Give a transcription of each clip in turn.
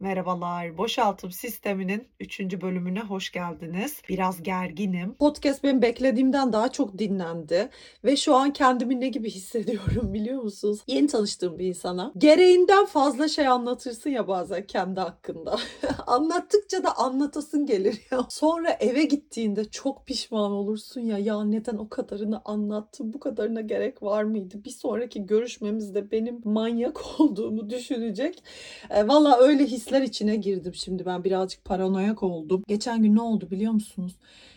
Merhabalar, boşaltım sisteminin 3. bölümüne hoş geldiniz. Biraz gerginim. Podcast benim beklediğimden daha çok dinlendi ve şu an kendimi ne gibi hissediyorum biliyor musunuz? Yeni tanıştığım bir insana. Gereğinden fazla şey anlatırsın ya bazen kendi hakkında. Anlattıkça da anlatasın gelir ya. Sonra eve gittiğinde çok pişman olursun ya. Ya neden o kadarını anlattım? Bu kadarına gerek var mıydı? Bir sonraki görüşmemizde benim manyak olduğumu düşünecek. E, Valla öyle his hisler içine girdim şimdi ben birazcık paranoyak oldum. Geçen gün ne oldu biliyor musunuz?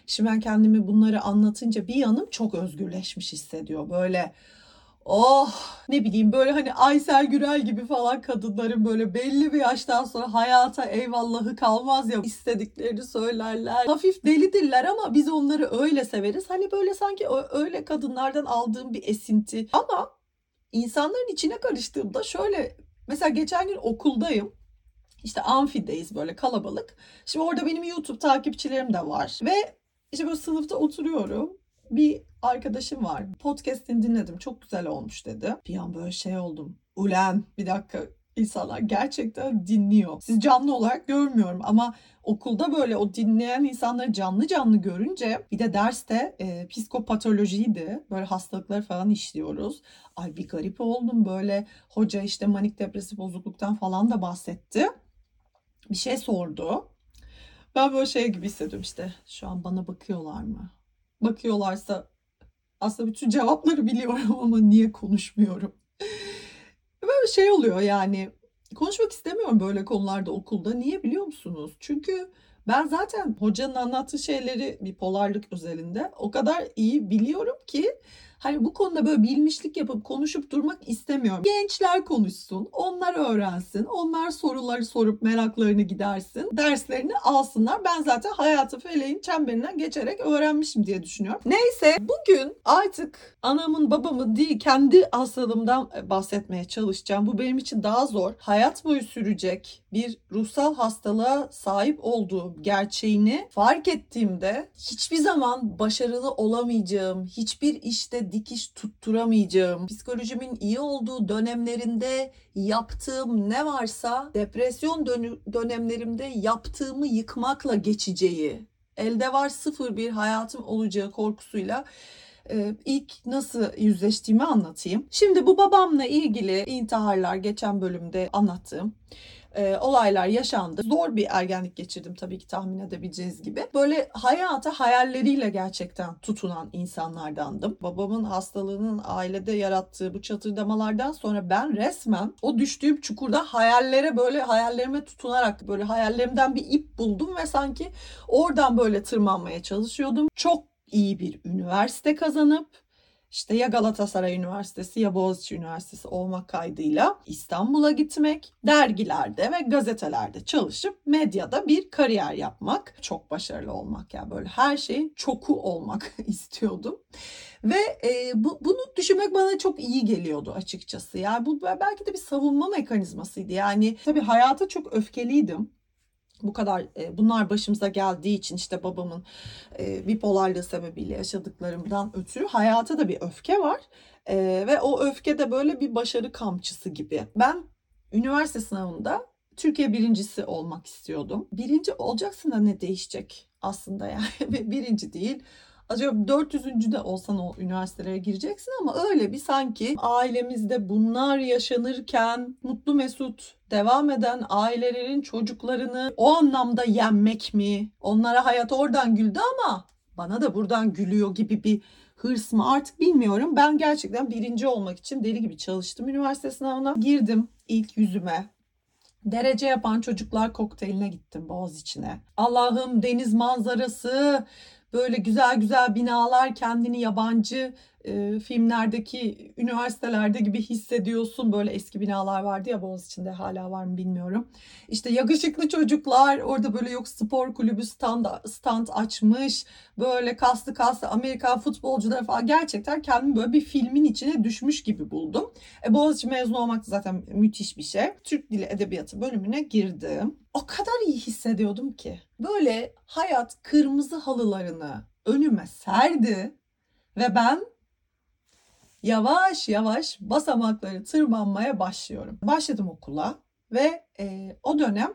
Şimdi ben kendimi bunları anlatınca bir yanım çok özgürleşmiş hissediyor. Böyle oh ne bileyim böyle hani Aysel Gürel gibi falan kadınların böyle belli bir yaştan sonra hayata eyvallahı kalmaz ya istediklerini söylerler. Hafif delidirler ama biz onları öyle severiz. Hani böyle sanki öyle kadınlardan aldığım bir esinti. Ama insanların içine karıştığımda şöyle mesela geçen gün okuldayım. İşte amfideyiz böyle kalabalık. Şimdi orada benim YouTube takipçilerim de var. Ve işte böyle sınıfta oturuyorum. Bir arkadaşım var. Podcast'ini dinledim. Çok güzel olmuş dedi. Bir an böyle şey oldum. Ulen bir dakika insanlar gerçekten dinliyor. Siz canlı olarak görmüyorum ama okulda böyle o dinleyen insanları canlı canlı görünce bir de derste e, psikopatolojiydi. Böyle hastalıkları falan işliyoruz. Ay bir garip oldum böyle hoca işte manik depresif bozukluktan falan da bahsetti bir şey sordu. Ben böyle şey gibi hissediyorum işte şu an bana bakıyorlar mı? Bakıyorlarsa aslında bütün cevapları biliyorum ama niye konuşmuyorum? Böyle şey oluyor yani konuşmak istemiyorum böyle konularda okulda. Niye biliyor musunuz? Çünkü ben zaten hocanın anlattığı şeyleri bipolarlık özelinde o kadar iyi biliyorum ki Hani bu konuda böyle bilmişlik yapıp konuşup durmak istemiyorum. Gençler konuşsun, onlar öğrensin, onlar soruları sorup meraklarını gidersin, derslerini alsınlar. Ben zaten hayatı feleğin çemberinden geçerek öğrenmişim diye düşünüyorum. Neyse bugün artık anamın babamın değil kendi hastalığımdan bahsetmeye çalışacağım. Bu benim için daha zor. Hayat boyu sürecek bir ruhsal hastalığa sahip olduğum gerçeğini fark ettiğimde hiçbir zaman başarılı olamayacağım, hiçbir işte dikiş tutturamayacağım, psikolojimin iyi olduğu dönemlerinde yaptığım ne varsa depresyon dönemlerimde yaptığımı yıkmakla geçeceği, elde var sıfır bir hayatım olacağı korkusuyla ilk nasıl yüzleştiğimi anlatayım. Şimdi bu babamla ilgili intiharlar geçen bölümde anlattığım e, olaylar yaşandı. Zor bir ergenlik geçirdim tabii ki tahmin edebileceğiniz gibi. Böyle hayata hayalleriyle gerçekten tutunan insanlardandım. Babamın hastalığının ailede yarattığı bu çatırdamalardan sonra ben resmen o düştüğüm çukurda hayallere böyle hayallerime tutunarak böyle hayallerimden bir ip buldum ve sanki oradan böyle tırmanmaya çalışıyordum. Çok iyi bir üniversite kazanıp işte ya Galatasaray Üniversitesi ya Boğaziçi Üniversitesi olmak kaydıyla İstanbul'a gitmek, dergilerde ve gazetelerde çalışıp medyada bir kariyer yapmak, çok başarılı olmak yani böyle her şeyin çoku olmak istiyordum. Ve e, bu, bunu düşünmek bana çok iyi geliyordu açıkçası. Yani bu belki de bir savunma mekanizmasıydı. Yani tabii hayata çok öfkeliydim bu kadar e, bunlar başımıza geldiği için işte babamın e, bipolarlığı sebebiyle yaşadıklarımdan ötürü hayata da bir öfke var. E, ve o öfke de böyle bir başarı kamçısı gibi. Ben üniversite sınavında Türkiye birincisi olmak istiyordum. Birinci olacaksın da ne değişecek aslında yani birinci değil acaba 400. de olsan o üniversitelere gireceksin ama öyle bir sanki ailemizde bunlar yaşanırken mutlu mesut devam eden ailelerin çocuklarını o anlamda yenmek mi? Onlara hayat oradan güldü ama bana da buradan gülüyor gibi bir hırs mı artık bilmiyorum. Ben gerçekten birinci olmak için deli gibi çalıştım üniversite sınavına. Girdim ilk yüzüme. Derece yapan çocuklar kokteyline gittim Boğaz içine. Allah'ım deniz manzarası, böyle güzel güzel binalar kendini yabancı e, filmlerdeki üniversitelerde gibi hissediyorsun. Böyle eski binalar vardı ya Boğaziçi'nde hala var mı bilmiyorum. İşte yakışıklı çocuklar orada böyle yok spor kulübü stand, stand açmış. Böyle kaslı kaslı Amerikan futbolcuları falan gerçekten kendimi böyle bir filmin içine düşmüş gibi buldum. E, Boğaziçi mezun olmak da zaten müthiş bir şey. Türk Dili Edebiyatı bölümüne girdim. O kadar iyi hissediyordum ki. Böyle hayat kırmızı halılarını önüme serdi ve ben yavaş yavaş basamakları tırmanmaya başlıyorum. Başladım okula ve e, o dönem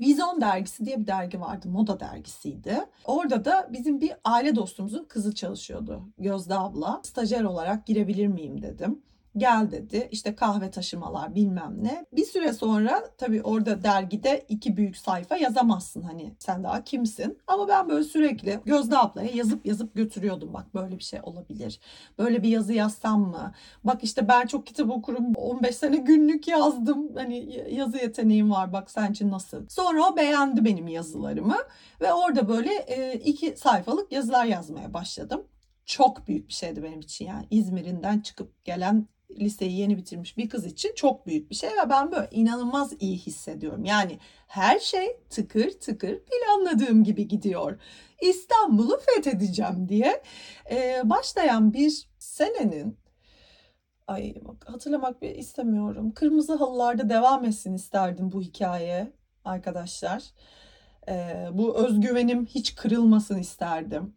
Vizon dergisi diye bir dergi vardı. Moda dergisiydi. Orada da bizim bir aile dostumuzun kızı çalışıyordu. Gözde abla. Stajyer olarak girebilir miyim dedim. Gel dedi. İşte kahve taşımalar bilmem ne. Bir süre sonra tabii orada dergide iki büyük sayfa yazamazsın hani sen daha kimsin. Ama ben böyle sürekli Gözde ablaya yazıp yazıp götürüyordum. Bak böyle bir şey olabilir. Böyle bir yazı yazsam mı? Bak işte ben çok kitap okurum. 15 sene günlük yazdım. Hani yazı yeteneğim var. Bak sen için nasıl? Sonra o beğendi benim yazılarımı ve orada böyle iki sayfalık yazılar yazmaya başladım çok büyük bir şeydi benim için yani İzmir'inden çıkıp gelen liseyi yeni bitirmiş bir kız için çok büyük bir şey ve ben böyle inanılmaz iyi hissediyorum. Yani her şey tıkır tıkır planladığım gibi gidiyor. İstanbul'u fethedeceğim diye ee, başlayan bir senenin ay bak hatırlamak bile istemiyorum. Kırmızı halılarda devam etsin isterdim bu hikaye arkadaşlar. Ee, bu özgüvenim hiç kırılmasın isterdim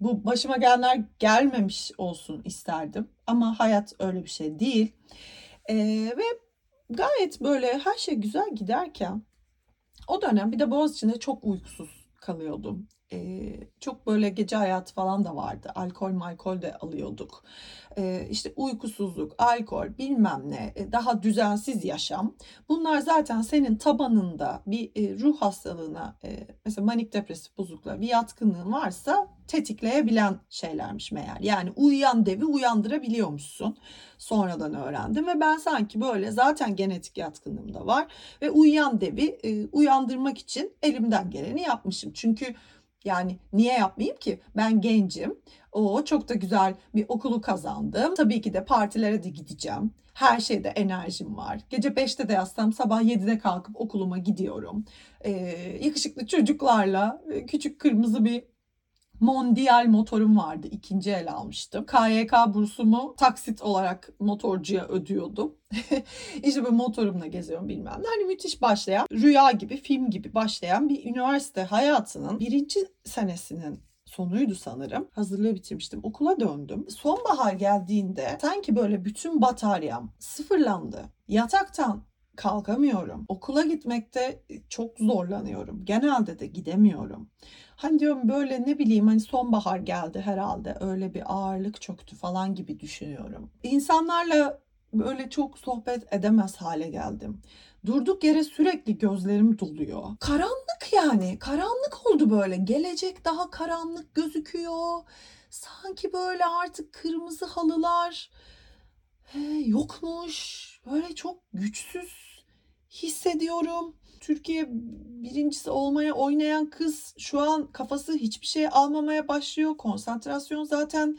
bu başıma gelenler gelmemiş olsun isterdim. Ama hayat öyle bir şey değil. Ee, ve gayet böyle her şey güzel giderken o dönem bir de Boğaziçi'nde çok uykusuz kalıyordum. Ee, çok böyle gece hayatı falan da vardı. Alkol malkol de alıyorduk. Ee, işte uykusuzluk, alkol bilmem ne, e, daha düzensiz yaşam. Bunlar zaten senin tabanında bir e, ruh hastalığına, e, mesela manik depresif bozukluğa bir yatkınlığın varsa tetikleyebilen şeylermiş meğer. Yani uyuyan devi uyandırabiliyormuşsun. Sonradan öğrendim ve ben sanki böyle zaten genetik yatkınlığım da var ve uyuyan devi e, uyandırmak için elimden geleni yapmışım. Çünkü yani niye yapmayayım ki? Ben gencim. O çok da güzel bir okulu kazandım. Tabii ki de partilere de gideceğim. Her şeyde enerjim var. Gece 5'te de yatsam sabah 7'de kalkıp okuluma gidiyorum. Ee, yakışıklı çocuklarla küçük kırmızı bir Mondial motorum vardı. ikinci el almıştım. KYK bursumu taksit olarak motorcuya ödüyordum. İşte böyle motorumla geziyorum bilmem ne. Hani müthiş başlayan, rüya gibi, film gibi başlayan bir üniversite hayatının birinci senesinin sonuydu sanırım. Hazırlığı bitirmiştim. Okula döndüm. Sonbahar geldiğinde sanki böyle bütün bataryam sıfırlandı. Yataktan kalkamıyorum. Okula gitmekte çok zorlanıyorum. Genelde de gidemiyorum. Hani diyorum böyle ne bileyim hani sonbahar geldi herhalde öyle bir ağırlık çöktü falan gibi düşünüyorum. İnsanlarla böyle çok sohbet edemez hale geldim. Durduk yere sürekli gözlerim doluyor. Karanlık yani. Karanlık oldu böyle. Gelecek daha karanlık gözüküyor. Sanki böyle artık kırmızı halılar he, yokmuş. Böyle çok güçsüz hissediyorum. Türkiye birincisi olmaya oynayan kız şu an kafası hiçbir şey almamaya başlıyor. Konsantrasyon zaten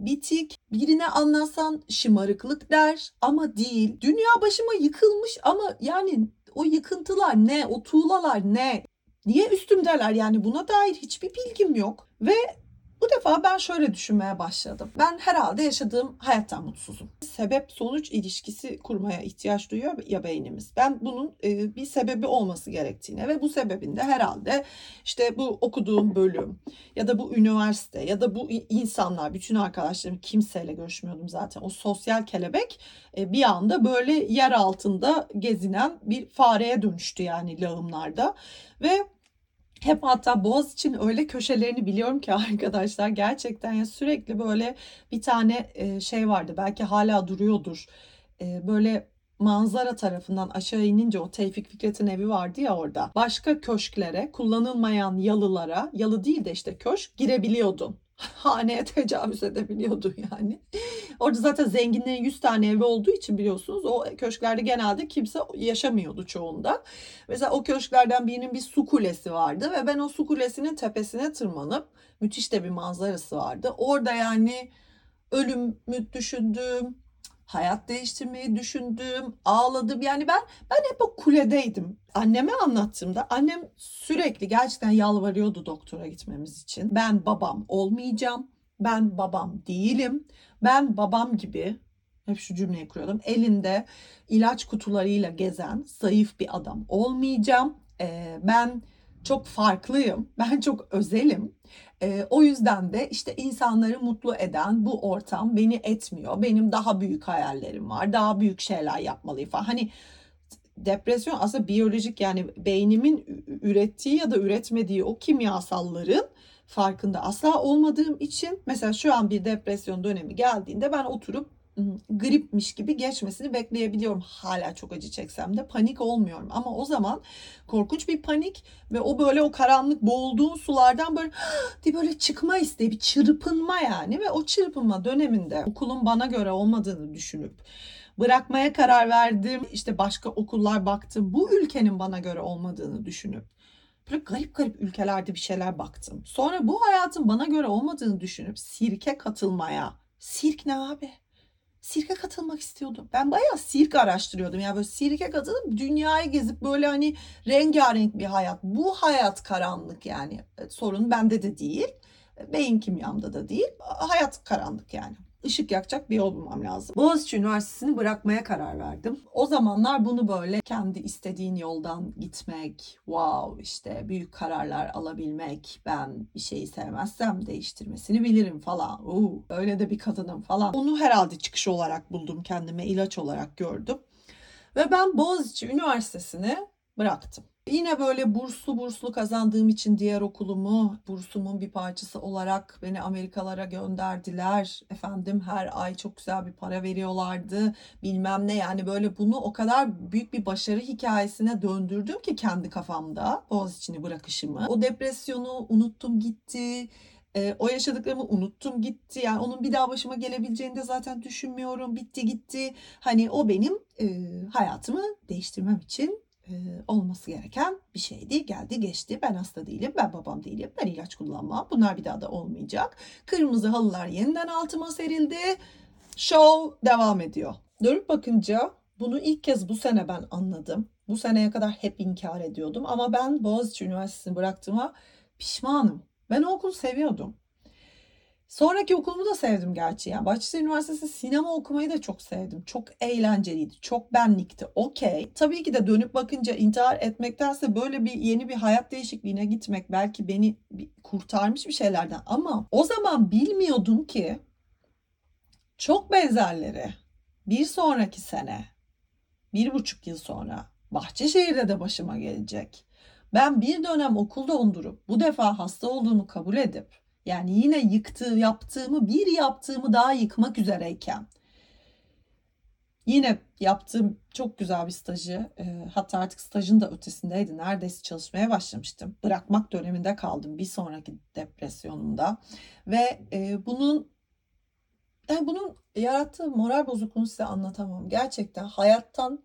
bitik. Birine anlatsan şımarıklık der ama değil. Dünya başıma yıkılmış ama yani o yıkıntılar ne? O tuğlalar ne? Niye üstümdeler? Yani buna dair hiçbir bilgim yok. Ve bu defa ben şöyle düşünmeye başladım. Ben herhalde yaşadığım hayattan mutsuzum. Sebep sonuç ilişkisi kurmaya ihtiyaç duyuyor ya beynimiz. Ben bunun e, bir sebebi olması gerektiğine ve bu sebebin de herhalde işte bu okuduğum bölüm ya da bu üniversite ya da bu insanlar, bütün arkadaşlarım kimseyle görüşmüyordum zaten. O sosyal kelebek e, bir anda böyle yer altında gezinen bir fareye dönüştü yani lağımlarda ve hep hatta Boğaz için öyle köşelerini biliyorum ki arkadaşlar gerçekten ya sürekli böyle bir tane şey vardı. Belki hala duruyordur. Böyle manzara tarafından aşağı inince o Tevfik Fikret'in evi vardı ya orada. Başka köşklere, kullanılmayan yalılara, yalı değil de işte köşk girebiliyordun haneye tecavüz edebiliyordu yani. Orada zaten zenginlerin 100 tane evi olduğu için biliyorsunuz o köşklerde genelde kimse yaşamıyordu çoğunda. Mesela o köşklerden birinin bir su kulesi vardı ve ben o su kulesinin tepesine tırmanıp müthiş de bir manzarası vardı. Orada yani ölümü düşündüm, hayat değiştirmeyi düşündüm, ağladım. Yani ben ben hep o kuledeydim. Anneme anlattığımda annem sürekli gerçekten yalvarıyordu doktora gitmemiz için. Ben babam olmayacağım. Ben babam değilim. Ben babam gibi hep şu cümleyi kuruyordum. Elinde ilaç kutularıyla gezen zayıf bir adam olmayacağım. Ee, ben çok farklıyım. Ben çok özelim. E, o yüzden de işte insanları mutlu eden bu ortam beni etmiyor. Benim daha büyük hayallerim var. Daha büyük şeyler yapmalıyım falan. Hani depresyon aslında biyolojik yani beynimin ürettiği ya da üretmediği o kimyasalların farkında asla olmadığım için mesela şu an bir depresyon dönemi geldiğinde ben oturup gripmiş gibi geçmesini bekleyebiliyorum. Hala çok acı çeksem de panik olmuyorum. Ama o zaman korkunç bir panik ve o böyle o karanlık boğulduğun sulardan böyle diye böyle çıkma isteği, bir çırpınma yani ve o çırpınma döneminde okulun bana göre olmadığını düşünüp bırakmaya karar verdim. İşte başka okullar baktım. Bu ülkenin bana göre olmadığını düşünüp böyle garip garip ülkelerde bir şeyler baktım. Sonra bu hayatın bana göre olmadığını düşünüp sirke katılmaya. Sirk ne abi? Sirke katılmak istiyordum. Ben bayağı sirk araştırıyordum. Yani böyle sirke katılıp dünyayı gezip böyle hani rengarenk bir hayat. Bu hayat karanlık yani. Sorun bende de değil. Beyin kimyamda da değil. Hayat karanlık yani ışık yakacak bir yol bulmam lazım. Boğaziçi Üniversitesi'ni bırakmaya karar verdim. O zamanlar bunu böyle kendi istediğin yoldan gitmek, wow işte büyük kararlar alabilmek, ben bir şeyi sevmezsem değiştirmesini bilirim falan. Uu, öyle de bir kadınım falan. Onu herhalde çıkış olarak buldum kendime, ilaç olarak gördüm. Ve ben Boğaziçi Üniversitesi'ni bıraktım. Yine böyle burslu burslu kazandığım için diğer okulumu bursumun bir parçası olarak beni Amerikalara gönderdiler. Efendim her ay çok güzel bir para veriyorlardı. Bilmem ne yani böyle bunu o kadar büyük bir başarı hikayesine döndürdüm ki kendi kafamda Boğaziçi'ni bırakışımı. O depresyonu unuttum gitti. E, o yaşadıklarımı unuttum gitti. Yani onun bir daha başıma gelebileceğini de zaten düşünmüyorum. Bitti gitti. Hani o benim e, hayatımı değiştirmem için olması gereken bir şeydi. Geldi geçti. Ben hasta değilim. Ben babam değilim. Ben ilaç kullanmam. Bunlar bir daha da olmayacak. Kırmızı halılar yeniden altıma serildi. Show devam ediyor. Dönüp bakınca bunu ilk kez bu sene ben anladım. Bu seneye kadar hep inkar ediyordum ama ben Boğaziçi Üniversitesi'ni bıraktığıma pişmanım. Ben o okulu seviyordum. Sonraki okulumu da sevdim gerçi. Yani Bahçeşehir Üniversitesi sinema okumayı da çok sevdim. Çok eğlenceliydi. Çok benlikti. Okey. Tabii ki de dönüp bakınca intihar etmektense böyle bir yeni bir hayat değişikliğine gitmek belki beni kurtarmış bir şeylerden. Ama o zaman bilmiyordum ki çok benzerleri bir sonraki sene, bir buçuk yıl sonra Bahçeşehir'de de başıma gelecek. Ben bir dönem okul dondurup bu defa hasta olduğumu kabul edip yani yine yıktığı yaptığımı bir yaptığımı daha yıkmak üzereyken yine yaptığım çok güzel bir stajı e, hatta artık stajın da ötesindeydi. Neredeyse çalışmaya başlamıştım. Bırakmak döneminde kaldım bir sonraki depresyonumda ve e, bunun yani bunun yarattığı moral bozukluğunu size anlatamam. Gerçekten hayattan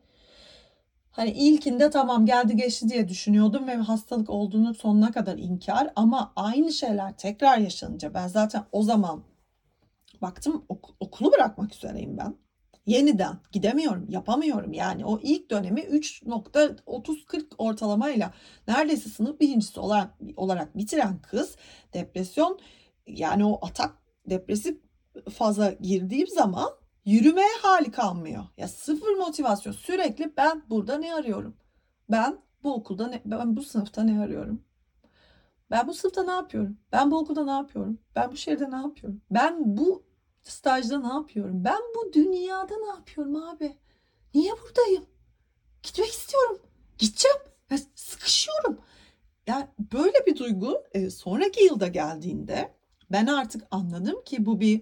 Hani ilkinde tamam geldi geçti diye düşünüyordum ve hastalık olduğunu sonuna kadar inkar ama aynı şeyler tekrar yaşanınca ben zaten o zaman baktım ok- okulu bırakmak üzereyim ben. Yeniden gidemiyorum, yapamıyorum. Yani o ilk dönemi 3.30-40 ortalamayla neredeyse sınıf birincisi olarak, olarak bitiren kız depresyon yani o atak depresif faza girdiğim zaman Yürümeye hali kalmıyor. Ya sıfır motivasyon. Sürekli ben burada ne arıyorum? Ben bu okulda ne, ben bu sınıfta ne arıyorum? Ben bu sınıfta ne yapıyorum? Ben bu okulda ne yapıyorum? Ben bu şehirde ne yapıyorum? Ben bu stajda ne yapıyorum? Ben bu dünyada ne yapıyorum abi? Niye buradayım? Gitmek istiyorum. Gideceğim. Ya sıkışıyorum. Yani böyle bir duygu e, sonraki yılda geldiğinde ben artık anladım ki bu bir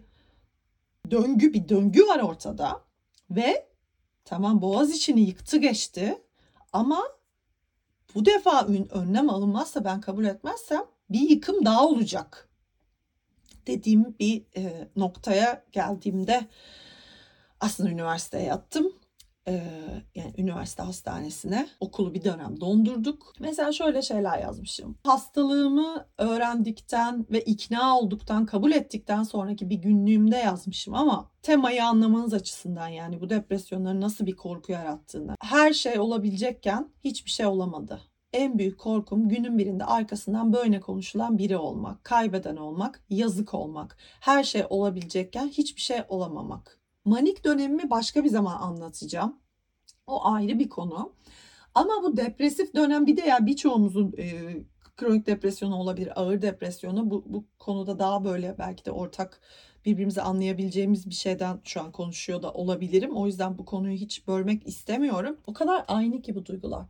döngü bir döngü var ortada. Ve tamam boğaz içini yıktı geçti. Ama bu defa önlem alınmazsa ben kabul etmezsem bir yıkım daha olacak dediğim bir e, noktaya geldiğimde aslında üniversiteye yattım yani üniversite hastanesine okulu bir dönem dondurduk. Mesela şöyle şeyler yazmışım. Hastalığımı öğrendikten ve ikna olduktan, kabul ettikten sonraki bir günlüğümde yazmışım ama temayı anlamanız açısından yani bu depresyonların nasıl bir korku yarattığını. Her şey olabilecekken hiçbir şey olamadı. En büyük korkum günün birinde arkasından böyle konuşulan biri olmak, kaybeden olmak, yazık olmak. Her şey olabilecekken hiçbir şey olamamak. Manik dönemimi başka bir zaman anlatacağım. O ayrı bir konu. Ama bu depresif dönem bir de ya birçoğumuzun e, kronik depresyonu olabilir, ağır depresyonu bu, bu konuda daha böyle belki de ortak birbirimizi anlayabileceğimiz bir şeyden şu an konuşuyor da olabilirim. O yüzden bu konuyu hiç bölmek istemiyorum. O kadar aynı ki bu duygular.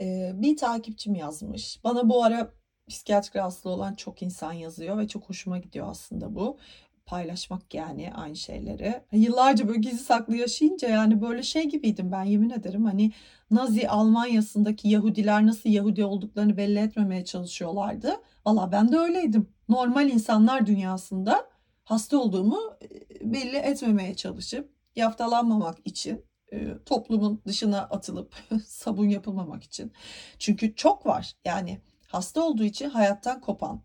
Ee, bir takipçim yazmış. Bana bu ara psikiyatrik rahatsızlığı olan çok insan yazıyor ve çok hoşuma gidiyor aslında bu paylaşmak yani aynı şeyleri. Yıllarca böyle gizli saklı yaşayınca yani böyle şey gibiydim ben yemin ederim hani Nazi Almanya'sındaki Yahudiler nasıl Yahudi olduklarını belli etmemeye çalışıyorlardı. Valla ben de öyleydim. Normal insanlar dünyasında hasta olduğumu e, belli etmemeye çalışıp yaftalanmamak için e, toplumun dışına atılıp sabun yapılmamak için. Çünkü çok var yani hasta olduğu için hayattan kopan,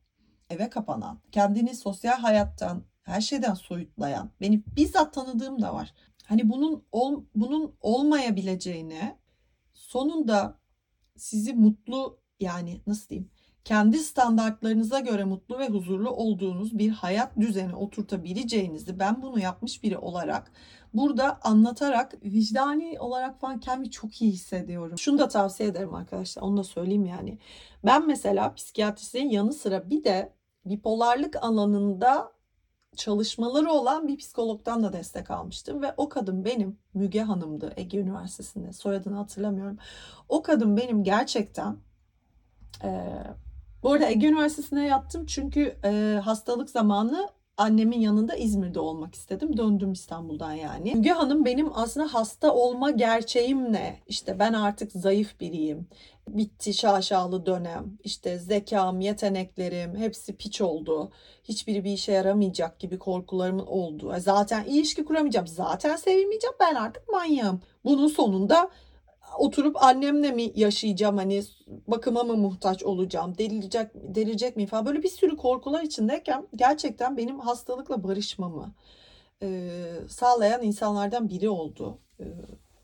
eve kapanan, kendini sosyal hayattan, her şeyden soyutlayan, beni bizzat tanıdığım da var. Hani bunun ol, bunun olmayabileceğine sonunda sizi mutlu yani nasıl diyeyim kendi standartlarınıza göre mutlu ve huzurlu olduğunuz bir hayat düzeni oturtabileceğinizi ben bunu yapmış biri olarak burada anlatarak vicdani olarak falan kendimi çok iyi hissediyorum. Şunu da tavsiye ederim arkadaşlar onu da söyleyeyim yani. Ben mesela psikiyatristin yanı sıra bir de bipolarlık alanında çalışmaları olan bir psikologdan da destek almıştım ve o kadın benim Müge Hanım'dı Ege Üniversitesi'nde soyadını hatırlamıyorum. O kadın benim gerçekten e, bu arada Ege Üniversitesi'ne yattım çünkü e, hastalık zamanı annemin yanında İzmir'de olmak istedim. Döndüm İstanbul'dan yani. Müge Hanım benim aslında hasta olma gerçeğim ne? İşte ben artık zayıf biriyim. Bitti şaşalı dönem. İşte zekam, yeteneklerim hepsi piç oldu. Hiçbiri bir işe yaramayacak gibi korkularımın oldu. E, zaten ilişki kuramayacağım. Zaten sevilmeyeceğim. Ben artık manyağım. Bunun sonunda oturup annemle mi yaşayacağım hani bakıma mı muhtaç olacağım delirecek delirecek miyim falan böyle bir sürü korkular içindeyken gerçekten benim hastalıkla barışmamı e, sağlayan insanlardan biri oldu e,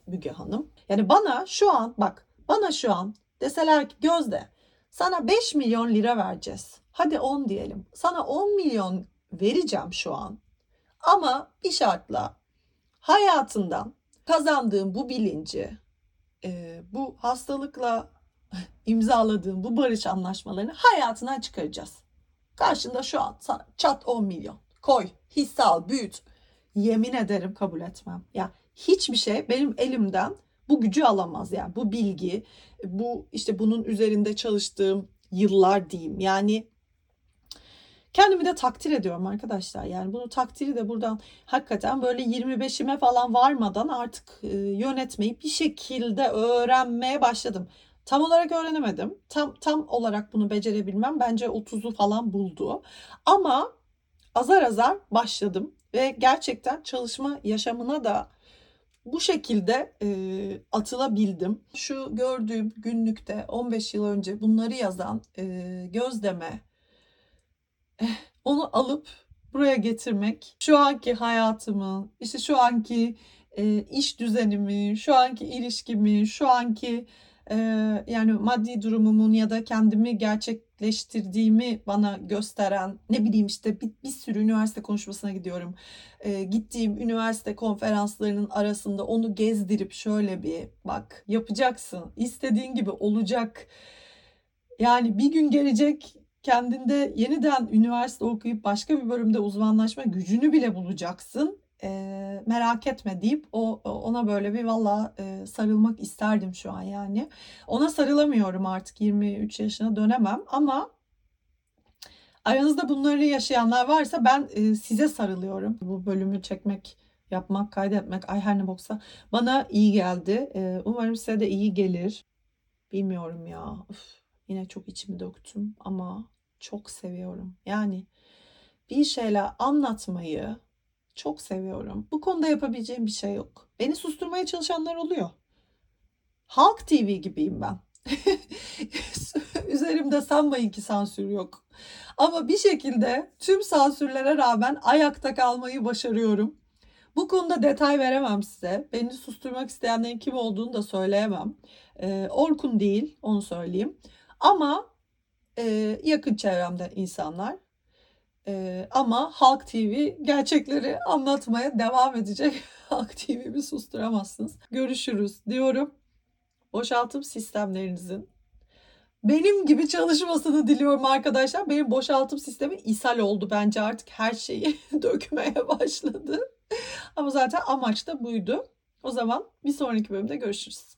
Müge Hanım. Yani bana şu an bak bana şu an deseler ki Gözde sana 5 milyon lira vereceğiz. Hadi 10 diyelim. Sana 10 milyon vereceğim şu an. Ama bir şartla hayatından kazandığım bu bilinci, e, bu hastalıkla imzaladığım bu barış anlaşmalarını hayatına çıkaracağız. Karşında şu an çat 10 milyon. Koy, hisse al, büyüt. Yemin ederim kabul etmem. Ya hiçbir şey benim elimden bu gücü alamaz yani bu bilgi, bu işte bunun üzerinde çalıştığım yıllar diyeyim. Yani Kendimi de takdir ediyorum arkadaşlar. Yani bunu takdiri de buradan hakikaten böyle 25'ime falan varmadan artık e, yönetmeyi bir şekilde öğrenmeye başladım. Tam olarak öğrenemedim. Tam tam olarak bunu becerebilmem bence 30'u falan buldu. Ama azar azar başladım ve gerçekten çalışma yaşamına da bu şekilde e, atılabildim. Şu gördüğüm günlükte 15 yıl önce bunları yazan e, Gözdeme onu alıp buraya getirmek, şu anki hayatımı, işte şu anki e, iş düzenimi, şu anki ilişkimi, şu anki e, yani maddi durumumun ya da kendimi gerçekleştirdiğimi bana gösteren ne bileyim işte bir, bir sürü üniversite konuşmasına gidiyorum. E, gittiğim üniversite konferanslarının arasında onu gezdirip şöyle bir bak yapacaksın, istediğin gibi olacak. Yani bir gün gelecek kendinde yeniden üniversite okuyup başka bir bölümde uzmanlaşma gücünü bile bulacaksın. E, merak etme deyip o ona böyle bir valla e, sarılmak isterdim şu an yani. Ona sarılamıyorum artık 23 yaşına dönemem ama aranızda bunları yaşayanlar varsa ben e, size sarılıyorum. Bu bölümü çekmek, yapmak, kaydetmek ay her ne boksa bana iyi geldi. E, umarım size de iyi gelir. Bilmiyorum ya. Uf, yine çok içimi döktüm ama çok seviyorum. Yani bir şeyler anlatmayı çok seviyorum. Bu konuda yapabileceğim bir şey yok. Beni susturmaya çalışanlar oluyor. Halk TV gibiyim ben. Üzerimde sanmayın ki sansür yok. Ama bir şekilde tüm sansürlere rağmen ayakta kalmayı başarıyorum. Bu konuda detay veremem size. Beni susturmak isteyenlerin kim olduğunu da söyleyemem. Ee, Orkun değil, onu söyleyeyim. Ama yakın çevremde insanlar. Ama Halk TV gerçekleri anlatmaya devam edecek. Halk TV'mi susturamazsınız. Görüşürüz diyorum. Boşaltım sistemlerinizin benim gibi çalışmasını diliyorum arkadaşlar. Benim boşaltım sistemi ishal oldu bence artık her şeyi dökmeye başladı. Ama zaten amaç da buydu. O zaman bir sonraki bölümde görüşürüz.